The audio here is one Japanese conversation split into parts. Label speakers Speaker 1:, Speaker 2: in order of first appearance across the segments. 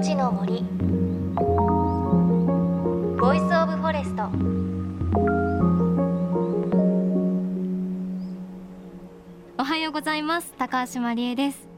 Speaker 1: 命の森。 Voice of Forest。おはようございます。高橋真理恵です。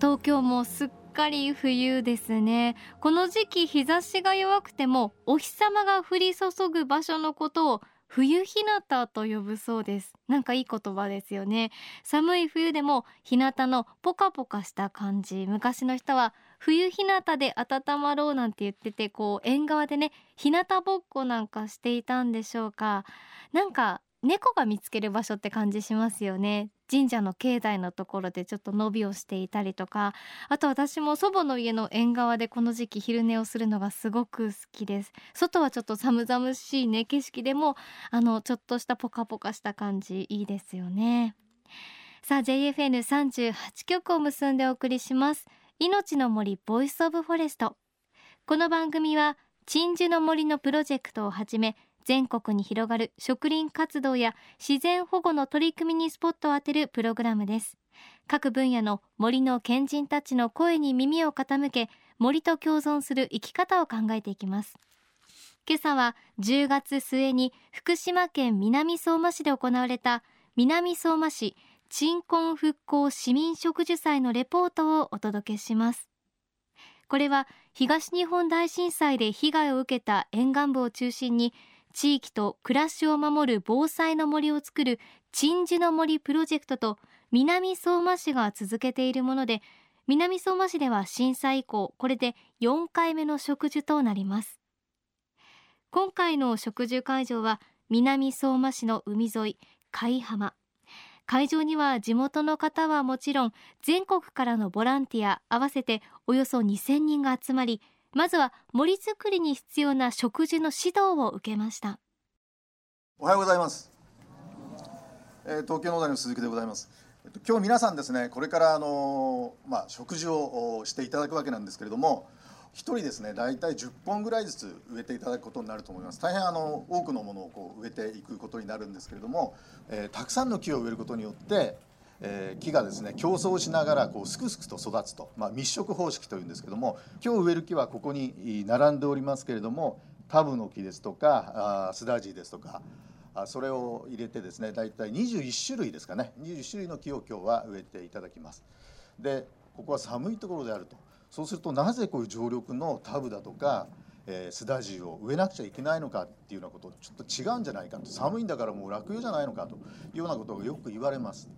Speaker 1: 東京もすっかり冬ですね。この時期日差しが弱くてもお日様が降り注ぐ場所のことを冬日向と呼ぶそうです。なんかいい言葉ですよね。寒い冬でも日向のポカポカした感じ。昔の人は冬日向で温まろうなんて言っててこう縁側でね日向ぼっこなんかしていたんでしょうか。なんか猫が見つける場所って感じしますよね。神社の境内のところでちょっと伸びをしていたりとか。あと私も祖母の家の縁側でこの時期昼寝をするのがすごく好きです。外はちょっと寒々しいね景色でもあのちょっとしたポカポカした感じいいですよね。さあ JFN38 局を結んでお送りします。命の森 Voice of Forest。この番組は鎮守の森のプロジェクトをはじめ全国に広がる植林活動や自然保護の取り組みにスポットを当てるプログラムです。各分野の森の賢人たちの声に耳を傾け森と共存する生き方を考えていきます。今朝は10月末に福島県南相馬市で行われた南相馬市鎮魂復興市民植樹祭のレポートをお届けします。これは東日本大震災で被害を受けた沿岸部を中心に地域と暮らしを守る防災の森を作る鎮守の森プロジェクトと南相馬市が続けているもので南相馬市では震災以降これで4回目の植樹となります。今回の植樹会場は南相馬市の海沿い海浜。会場には地元の方はもちろん全国からのボランティア合わせておよそ2000人が集まりまずは森づくりに必要な植樹の指導を受けました。
Speaker 2: おはようございます、えー、東京農大の鈴木でございます、えっと、今日皆さんですねこれからあのまあ、植樹をしていただくわけなんですけれども1人ですね大体10本ぐらいずつ植えていただくことになると思います。大変あの多くのものをこう植えていくことになるんですけれども、えー、たくさんの木を植えることによってえー、木がですね競争しながらこうすくすくと育つと、まあ、密植方式というんですけども今日植える木はここに並んでおりますけれどもタブの木ですとかあスダジーですとかあそれを入れてですね大体21種類ですかね。21種類の木を今日は植えていただきます。でここは寒いところであると。そうするとなぜこういう常緑のタブだとかえー、スダジを植えなくちゃいけないのかっていうようなことちょっと違うんじゃないかと寒いんだからもう落葉じゃないのかというようなことがよく言われます。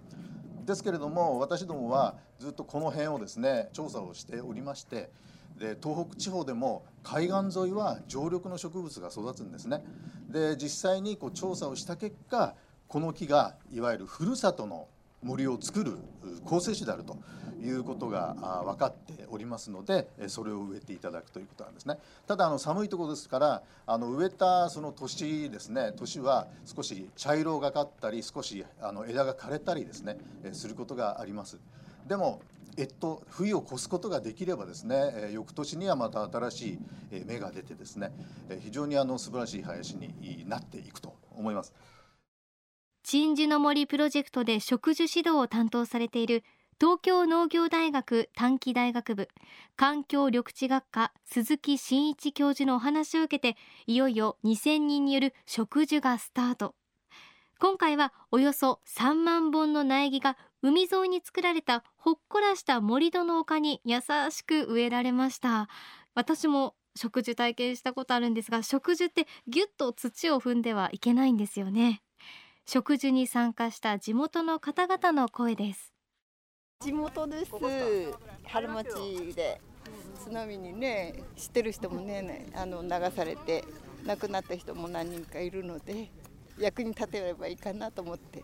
Speaker 2: ですけれども私どもはずっとこの辺をですね調査をしておりましてで東北地方でも海岸沿いは常緑の植物が育つんですねで実際にこう調査をした結果この木がいわゆるふるさとの森を作る構成種であるということが分かっておりますのでそれを植えていただくということなんですねただあの寒いところですからあの植えたその年ですね年は少し茶色がかったり少しあの枝が枯れたりですねすることがありますでもえっと、冬を越すことができればですね翌年にはまた新しい芽が出てですね非常にあの素晴らしい林になっていくと思います。
Speaker 1: 鎮守の森プロジェクトで植樹指導を担当されている東京農業大学短期大学部環境緑地学科鈴木真一教授のお話を受けていよいよ2000人による植樹がスタート。今回はおよそ3万本の苗木が海沿いに作られたほっこらした森戸の丘に優しく植えられました。私も植樹体験したことあるんですが植樹ってぎゅっと土を踏んではいけないんですよね。植樹に参加した地元の方々の声です。
Speaker 3: 地元です。春町で津波にね知ってる人もねあの流されて亡くなった人も何人かいるので役に立てればいいかなと思って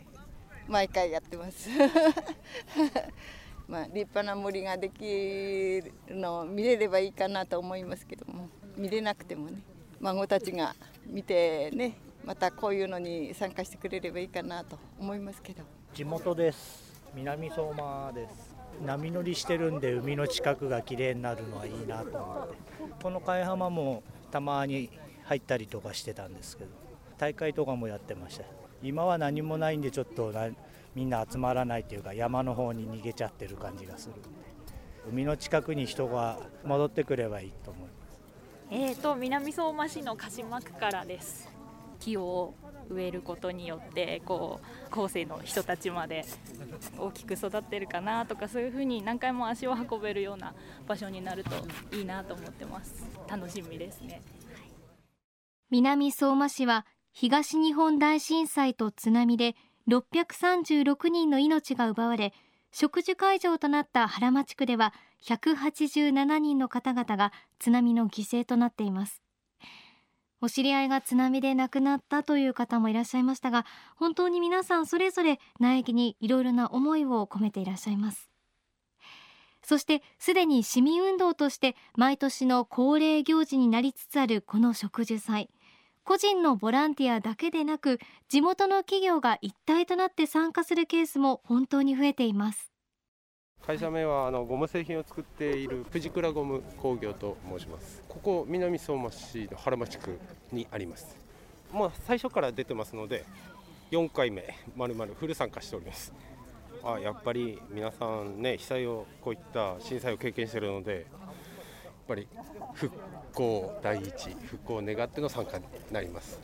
Speaker 3: 毎回やってます。まあ立派な森ができるのを見れればいいかなと思いますけども見れなくてもね孫たちが見てねまたこういうのに参加してくれればいいかなと思いますけど。
Speaker 4: 地元です。南相馬です。波乗りしてるんで海の近くが綺麗になるのはいいなと思って。この貝浜もたまに入ったりとかしてたんですけど。大会とかもやってました。今は何もないんでちょっとみんな集まらないというか山の方に逃げちゃってる感じがするんで。海の近くに人が戻ってくればいいと思います。
Speaker 5: えーと南相馬市の鹿島区からです木を植えることによってこう後世の人たちまで大きく育ってるかなとかそういうふうに何回も足を運べるような場所になるといいなと思ってます。楽しみですね。
Speaker 1: 南相馬市は東日本大震災と津波で636人の命が奪われ植樹会場となった原町区では187人の方々が津波の犠牲となっています。お知り合いが津波で亡くなったという方もいらっしゃいましたが本当に皆さんそれぞれ苗木にいろいろな思いを込めていらっしゃいます。そしてすでに市民運動として毎年の恒例行事になりつつあるこの植樹祭。個人のボランティアだけでなく地元の企業が一体となって参加するケースも本当に増えています。
Speaker 6: 会社名はあのゴム製品を作っている藤倉ゴム工業と申します。ここ南相馬市の原町区にあります。まあ最初から出てますので4回目まるまるフル参加しております。あやっぱり皆さんね被災をこういった震災を経験しているのでやっぱり復興第一復興を願っての参加になります。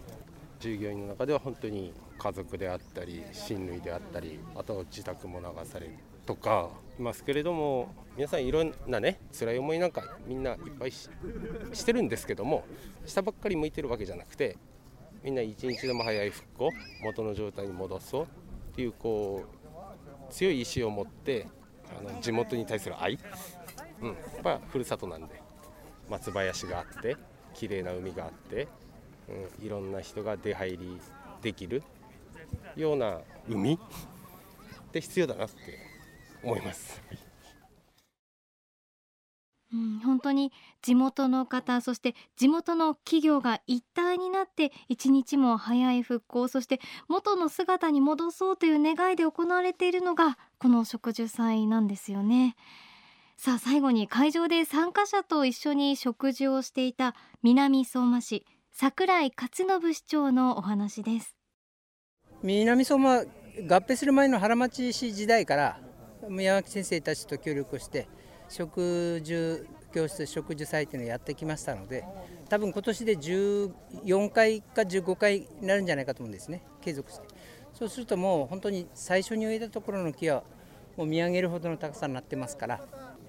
Speaker 6: 従業員の中では本当に家族であったり親類であったりあと自宅も流されるとかいますけれども皆さんいろんなね辛い思いなんかみんないっぱいしてるんですけども下ばっかり向いてるわけじゃなくてみんな一日でも早い復興元の状態に戻そうっていうこう強い意志を持ってあの地元に対する愛、うん、やっぱふるさとなんで松林があって綺麗な海があって、うん、いろんな人が出入りできるような海って必要だなって思います。
Speaker 1: うん、本当に地元の方そして地元の企業が一体になって一日も早い復興そして元の姿に戻そうという願いで行われているのがこの植樹祭なんですよね。さあ最後に会場で参加者と一緒に食事をしていた南相馬市桜井勝信市長のお話です
Speaker 7: 南相馬合併する前の原町市時代から宮脇先生たちと協力をして植樹教室植樹祭というのをやってきましたので多分今年で14回か15回になるんじゃないかと思うんですね。継続して。そうするともう本当に最初に植えたところの木はもう見上げるほどの高さになってますから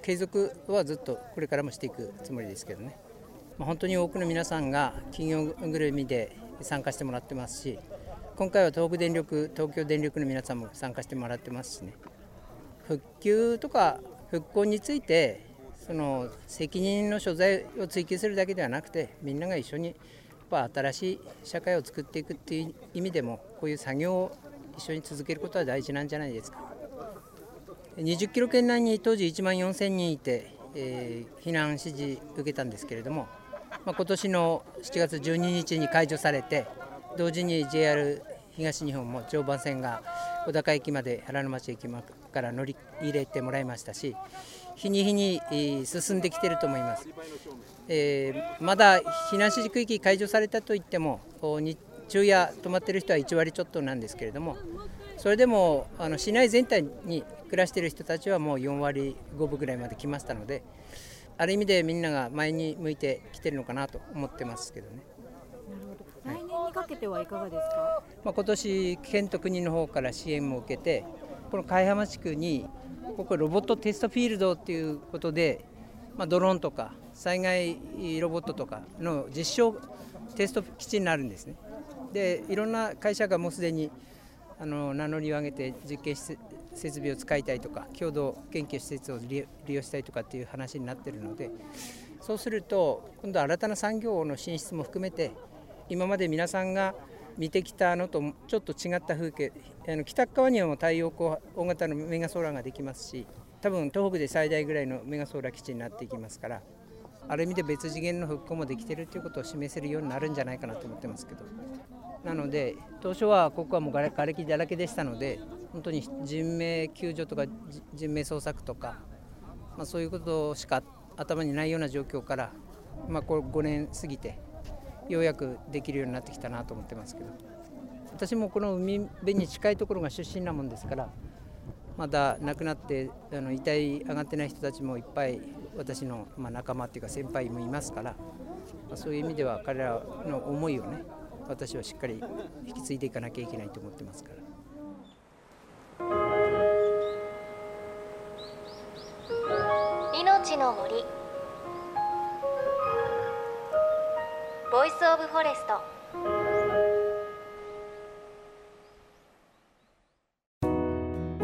Speaker 7: 継続はずっとこれからもしていくつもりですけどね、ま、本当に多くの皆さんが企業ぐるみで参加してもらってますし今回は東北電力東京電力の皆さんも参加してもらってますしね。復旧とか復興についてその責任の所在を追求するだけではなくてみんなが一緒にやっぱ新しい社会を作っていくっていう意味でもこういう作業を一緒に続けることは大事なんじゃないですか。20キロ圏内に当時1万4000人いて、えー、避難指示受けたんですけれども、まあ、今年の7月12日に解除されて同時に JR 東日本も常磐線が小高駅まで原沼町駅から乗り入れてもらいましたし日に日に進んできていると思います、えー、まだ避難指示区域解除されたといっても日中夜泊まっている人は1割ちょっとなんですけれどもそれでもあの市内全体に暮らしている人たちはもう4割5分ぐらいまで来ましたのである意味でみんなが前に向いてきてるのかなと思ってますけどね。
Speaker 8: 来年にかけてはいかがですか、
Speaker 7: まあ、今年県と国の方から支援も受けてこの貝浜地区にここロボットテストフィールドっていうことで、まあ、ドローンとか災害ロボットとかの実証テスト基地になるんですね。でいろんな会社がもうすでにあの名乗りを上げて実験設備を使いたいとか共同研究施設を利用したいとかっていう話になってるのでそうすると今度は新たな産業の進出も含めて今まで皆さんが見てきたのとちょっと違った風景あの北側にはもう太陽光大型のメガソーラーができますし多分東北で最大ぐらいのメガソーラー基地になっていきますからある意味で別次元の復興もできてるということを示せるようになるんじゃないかなと思ってますけど。なので当初はここはもうがれきだらけでしたので本当に人命救助とか人命捜索とか、まあ、そういうことしか頭にないような状況から、まあ、こ5年過ぎてようやくできるようになってきたなと思ってますけど私もこの海辺に近いところが出身なもんですからまだ亡くなってあの遺体上がってない人たちもいっぱい私の、まあ、仲間っていうか先輩もいますから、まあ、そういう意味では彼らの思いをね私はしっかり引き継いでいかなきゃいけないと思ってますから。
Speaker 1: 命の森 Voice of Forest。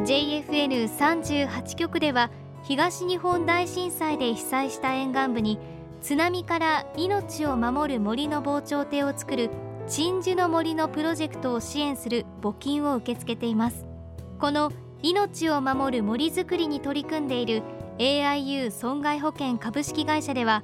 Speaker 1: JFN38 局では東日本大震災で被災した沿岸部に津波から命を守る森の防潮堤を作る鎮守の森のプロジェクトを支援する募金を受け付けています。この命を守る森づくりに取り組んでいる AIU 損害保険株式会社では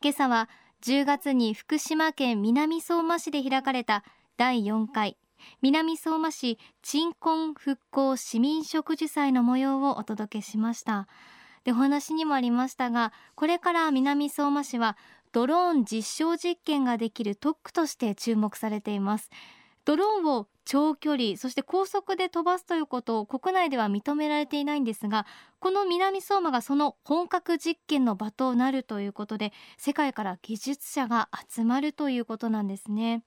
Speaker 1: 今朝は10月に福島県南相馬市で開かれた第4回南相馬市鎮魂復興市民植樹祭の模様をお届けしました。でお話にもありましたがこれから南相馬市はドローン実証実験ができる特区として注目されています。ドローンを長距離そして高速で飛ばすということを国内では認められていないんですがこの南相馬がその本格実験の場となるということで世界から技術者が集まるということなんですね。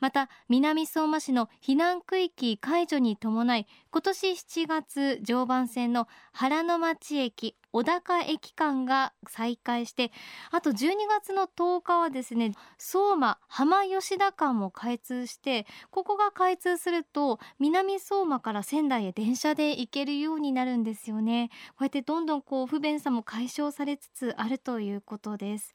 Speaker 1: また南相馬市の避難区域解除に伴い今年7月常磐線の原の町駅小高駅間が再開してあと12月の10日はですね相馬浜吉田間も開通してここが開通すると南相馬から仙台へ電車で行けるようになるんですよね。こうやってどんどんこう不便さも解消されつつあるということです。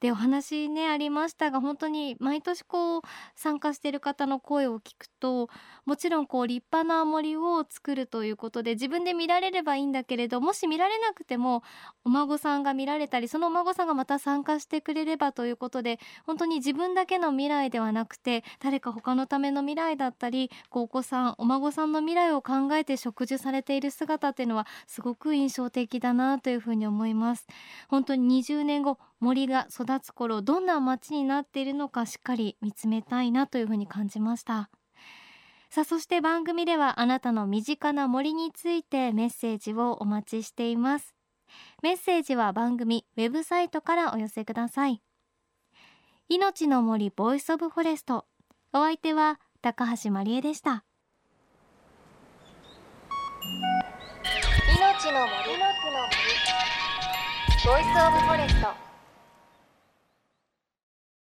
Speaker 1: でお話ねありましたが本当に毎年こう参加している方の声を聞くともちろんこう立派な森を作るということで自分で見られればいいんだけれどもし見られなくてもお孫さんが見られたりそのお孫さんがまた参加してくれればということで本当に自分だけの未来ではなくて誰か他のための未来だったりこうお子さんお孫さんの未来を考えて植樹されている姿っていうのはすごく印象的だなというふうに思います。本当に20年後森が育つ頃どんな街になっているのかしっかり見つめたいなというふうに感じました。さあそして番組ではあなたの身近な森についてメッセージをお待ちしています。メッセージは番組ウェブサイトからお寄せください。命の森 Voice of Forest。お相手は高橋真理恵でした。命の森の森。 Voice of Forest。